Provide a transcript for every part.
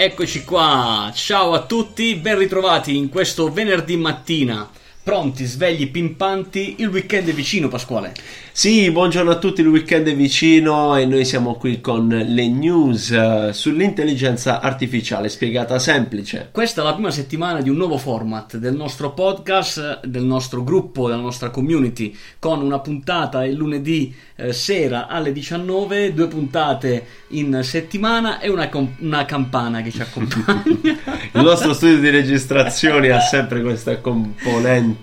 Eccoci qua, ciao a tutti, ben ritrovati in questo venerdì mattina. Pronti, svegli, pimpanti, il weekend è vicino Pasquale. Sì, buongiorno a tutti, il weekend è vicino e noi siamo qui con le news uh, sull'intelligenza artificiale spiegata semplice. Questa è la prima settimana di un nuovo format del nostro podcast, del nostro gruppo, della nostra community, con una puntata il lunedì eh, sera alle 19, due puntate in settimana e una, com- una campana che ci accompagna. il nostro studio di registrazioni ha sempre questa componente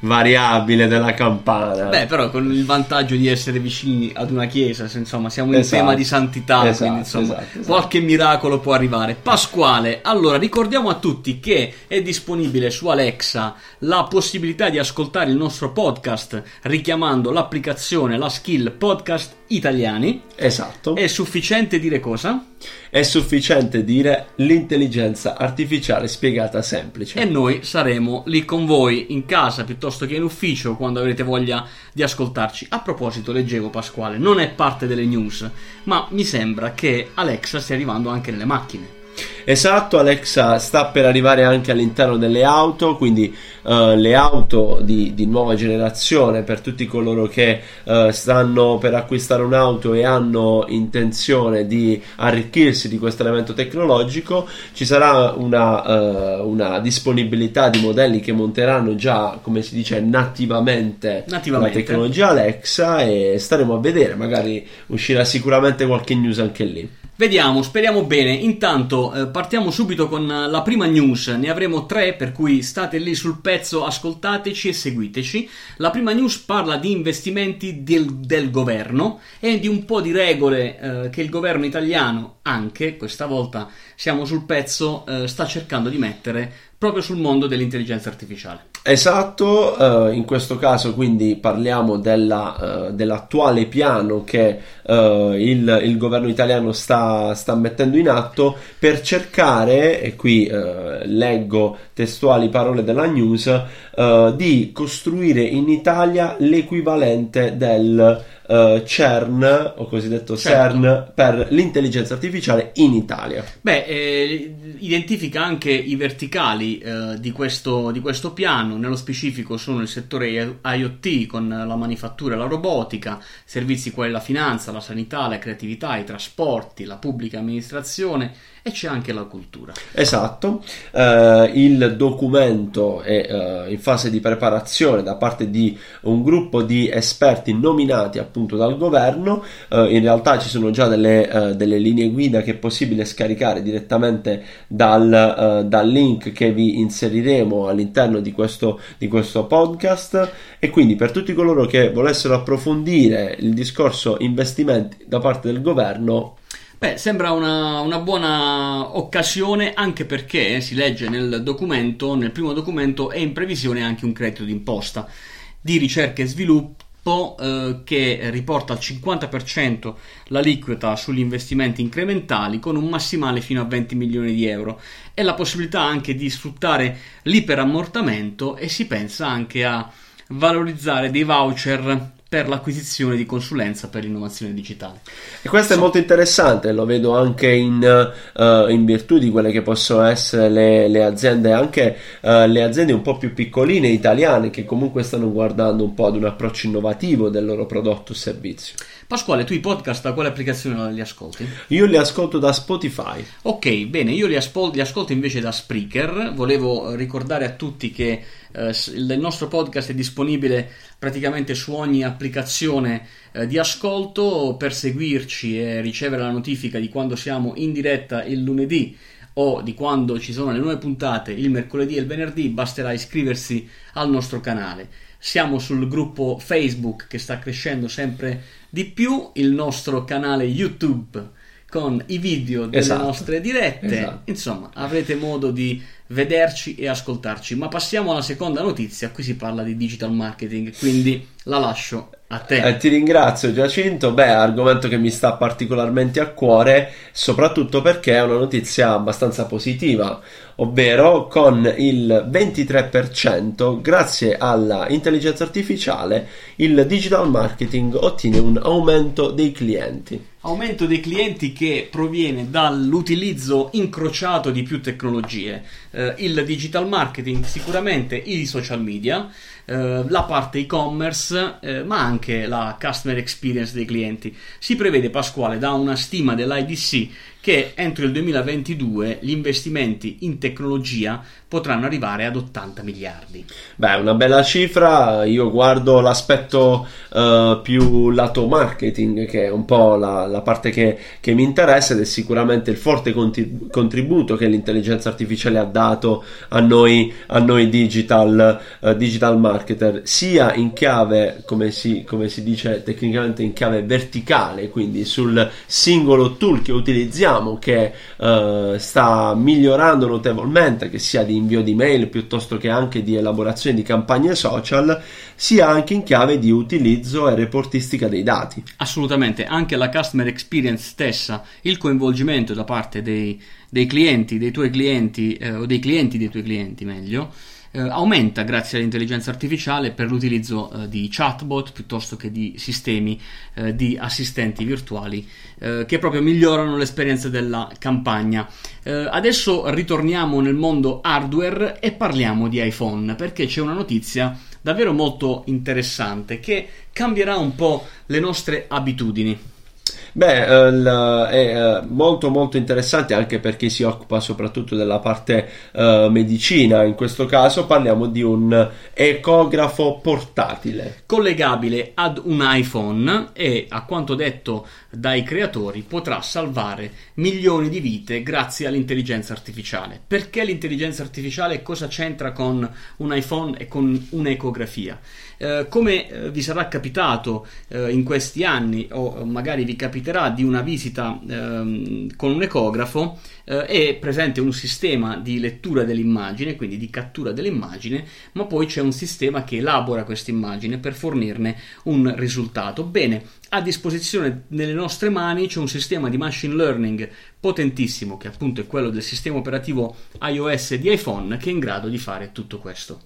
variabile della campana. Beh, però con il vantaggio di essere vicini ad una chiesa, insomma, siamo in esatto. tema di santità, esatto, quindi insomma, esatto, esatto, qualche miracolo può arrivare. Pasquale, allora ricordiamo a tutti che è disponibile su Alexa la possibilità di ascoltare il nostro podcast richiamando l'applicazione, la skill podcast italiani. Esatto. È sufficiente dire cosa? È sufficiente dire l'intelligenza artificiale spiegata semplice. E noi saremo lì con voi in casa piuttosto che in ufficio quando avrete voglia di ascoltarci. A proposito, leggevo Pasquale, non è parte delle news, ma mi sembra che Alexa stia arrivando anche nelle macchine. Esatto, Alexa sta per arrivare anche all'interno delle auto, quindi uh, le auto di, di, nuova generazione per tutti coloro che uh, stanno per acquistare un'auto e hanno intenzione di arricchirsi di questo elemento tecnologico, ci sarà una, uh, una disponibilità di modelli che monteranno già, come si dice, nativamente, nativamente, la tecnologia Alexa e staremo a vedere, magari uscirà sicuramente qualche news anche lì. Vediamo, speriamo bene. Intanto eh, partiamo subito con la prima news. Ne avremo tre, per cui state lì sul pezzo, ascoltateci e seguiteci. La prima news parla di investimenti del, del governo e di un po' di regole eh, che il governo italiano, anche questa volta siamo sul pezzo, eh, sta cercando di mettere proprio sul mondo dell'intelligenza artificiale. Esatto, uh, in questo caso quindi parliamo della, uh, dell'attuale piano che uh, il, il, governo italiano sta, sta, mettendo in atto per cercare, e qui leggo testuali parole della news, di costruire in Italia l'equivalente del uh, CERN, o cosiddetto certo. CERN, per l'intelligenza artificiale in Italia. Beh, eh, identifica anche i verticali eh, di, questo, di, questo, piano, nello specifico sono il settore IoT con la manifattura e la robotica, servizi quali la finanza, la sanità, la creatività, i trasporti, la pubblica amministrazione e c'è anche la cultura. Esatto, uh, il documento è uh, in fase di preparazione da parte di un gruppo di esperti nominati appunto dal governo, uh, in realtà ci sono già delle, delle, linee guida che è possibile scaricare direttamente dal, dal, link che vi inseriremo all'interno di questo, di questo podcast. E quindi per tutti coloro che volessero approfondire il discorso investimenti da parte del governo Beh, sembra una, una, buona occasione anche perché eh, si legge nel documento, nel primo documento, è in previsione anche un credito d'imposta di ricerca e sviluppo eh, che riporta al 50% l'aliquota sugli investimenti incrementali con un massimale fino a 20 milioni di euro. E la possibilità anche di sfruttare l'iperammortamento e si pensa anche a valorizzare dei voucher per l'acquisizione di consulenza per l'innovazione digitale. E questo so. è molto interessante, lo vedo anche in, uh, in virtù di quelle che possono essere le, le aziende, anche uh, le aziende un po' più piccoline italiane che comunque stanno guardando un po' ad un approccio innovativo del loro prodotto o servizio. Pasquale, tu i podcast da quale applicazione li ascolti? Io li ascolto da Spotify. Ok, bene, io li, ascol- li ascolto invece da Spreaker. Volevo ricordare a tutti che eh, il nostro podcast è disponibile praticamente su ogni applicazione eh, di ascolto per seguirci e ricevere la notifica di quando siamo in diretta il lunedì o di quando ci sono le nuove puntate il mercoledì e il venerdì, basterà iscriversi al nostro canale. Siamo sul gruppo Facebook che sta crescendo sempre di più, il nostro canale YouTube con i video delle esatto. nostre dirette. Esatto. Insomma, avrete modo di vederci e ascoltarci. Ma passiamo alla seconda notizia. Qui si parla di digital marketing, quindi la lascio a te. Eh, ti ringrazio Giacinto, beh, argomento che mi sta particolarmente a cuore, soprattutto perché è una notizia abbastanza positiva ovvero con il 23% grazie alla intelligenza artificiale il digital marketing ottiene un aumento dei clienti. Aumento dei clienti che proviene dall'utilizzo incrociato di più tecnologie, eh, il digital marketing sicuramente, i social media, eh, la parte e-commerce, eh, ma anche la customer experience dei clienti. Si prevede, Pasquale, da una stima dell'IDC che entro il 2022 gli investimenti in tecnologia potranno arrivare ad 80 miliardi. Beh, una bella cifra. Io guardo l'aspetto uh, più lato marketing, che è un po' la, la parte che, che, mi interessa ed è sicuramente il forte conti- contributo che l'intelligenza artificiale ha dato a noi, a noi digital, uh, digital marketer, sia in chiave, come si, come si dice tecnicamente, in chiave verticale, quindi sul singolo tool che utilizziamo vediamo che uh, sta migliorando notevolmente, che sia di invio di mail piuttosto che anche di elaborazione di campagne social, sia anche in chiave di utilizzo e reportistica dei dati. Assolutamente, anche la customer experience stessa, il coinvolgimento da parte dei, dei clienti, dei tuoi clienti eh, o dei clienti dei tuoi clienti meglio eh, aumenta grazie all'intelligenza artificiale per l'utilizzo eh, di chatbot piuttosto che di sistemi eh, di assistenti virtuali eh, che proprio migliorano l'esperienza della campagna. Eh, adesso ritorniamo nel mondo hardware e parliamo di iPhone perché c'è una notizia davvero molto interessante che cambierà un po' le nostre abitudini. Beh, uh, è uh, molto molto interessante anche perché si occupa soprattutto della parte uh, medicina. In questo caso parliamo di un ecografo portatile. Collegabile ad un iPhone e a quanto detto dai creatori potrà salvare milioni di vite grazie all'intelligenza artificiale. Perché l'intelligenza artificiale cosa c'entra con un iPhone e con un'ecografia? Eh, come eh, vi sarà capitato eh, in questi anni o magari vi capiterà di una visita ehm, con un ecografo, eh, è presente un sistema di lettura dell'immagine, quindi di cattura dell'immagine, ma poi c'è un sistema che elabora questa immagine per fornirne un risultato. Bene, a disposizione nelle nostre mani c'è un sistema di machine learning potentissimo, che appunto è quello del sistema operativo iOS di iPhone, che è in grado di fare tutto questo.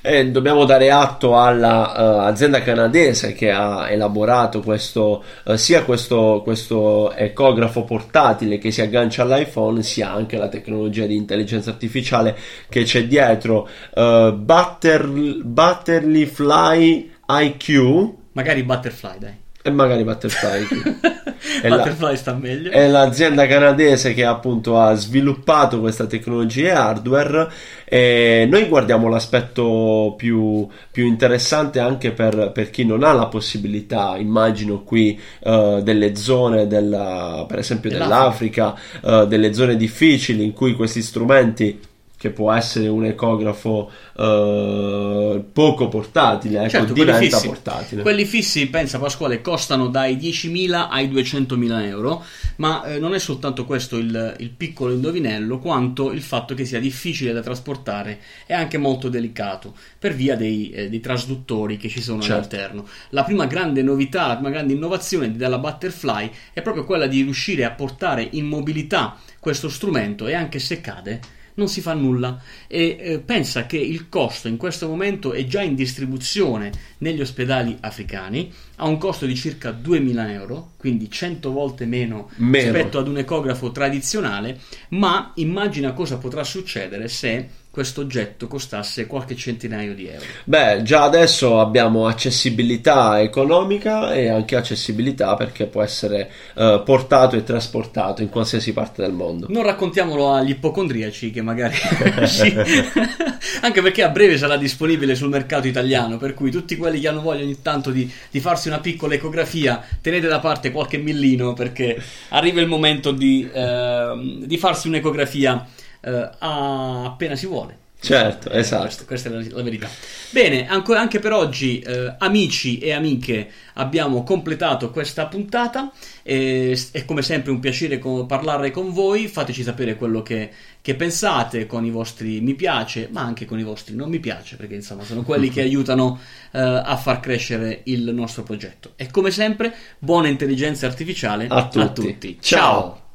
E dobbiamo dare atto all'azienda uh, canadese che ha elaborato questo, uh, sia questo, questo, ecografo portatile che si aggancia all'iPhone, sia anche la tecnologia di intelligenza artificiale che c'è dietro. Uh, Butter, Butterly Fly IQ. Magari Butterfly, dai. E magari Butterfly. Butterfly la, sta meglio. È l'azienda canadese che appunto ha sviluppato questa tecnologia hardware e noi guardiamo l'aspetto più, più interessante anche per, per, chi non ha la possibilità, immagino qui, uh, delle zone della, per esempio dell'Africa, uh, delle zone difficili in cui questi strumenti che può essere un ecografo uh, poco portatile, ecco, certo, diventa quelli fissi, portatile. Quelli fissi, pensa Pasquale, costano dai 10.000 ai 200.000 euro, ma eh, non è soltanto questo il, il, piccolo indovinello, quanto il fatto che sia difficile da trasportare e anche molto delicato per via dei, eh, dei trasduttori che ci sono certo. all'interno. La prima grande novità, la prima grande innovazione della Butterfly è proprio quella di riuscire a portare in mobilità questo strumento e anche se cade non si fa nulla e eh, pensa che il costo in questo momento è già in distribuzione negli ospedali africani a un costo di circa 2000 euro, quindi 100 volte meno, meno. rispetto ad un ecografo tradizionale, ma immagina cosa potrà succedere se questo oggetto costasse qualche centinaio di euro. Beh, già adesso abbiamo accessibilità economica e anche accessibilità perché può essere uh, portato e trasportato in qualsiasi parte del mondo. Non raccontiamolo agli ipocondriaci che magari sì. anche perché a breve sarà disponibile sul mercato italiano, per cui tutti quelli che hanno voglia ogni tanto di, di farsi una piccola ecografia, tenete da parte qualche millino perché arriva il momento di, uh, di farsi un'ecografia eh, appena si vuole. Certo, eh, esatto. Questo, questa è la, la, verità. Bene, anche, anche per oggi, eh, amici e amiche, abbiamo completato questa puntata. E, è come sempre un piacere con, parlare con voi. Fateci sapere quello che, che, pensate con i vostri mi piace, ma anche con i vostri non mi piace, perché insomma sono quelli che aiutano eh, a far crescere il nostro progetto. E come sempre, buona intelligenza artificiale a tutti. A tutti. Ciao. Ciao.